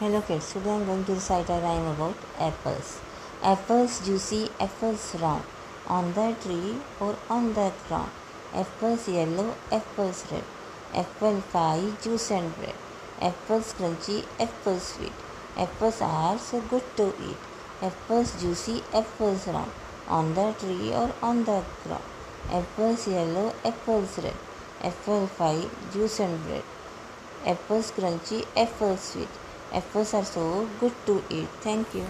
Hello kids, today I am going to recite a rhyme about apples. Apples juicy, apples round, on the tree or on the ground. Apples yellow, apples red, apple pie, juice and bread. Apples crunchy, apples sweet. Apples are so good to eat. Apples juicy, apples round, on the tree or on the ground. Apples yellow, apples red, apple pie, juice and bread. Apples crunchy, apples sweet. Apples are so good to eat. Thank you.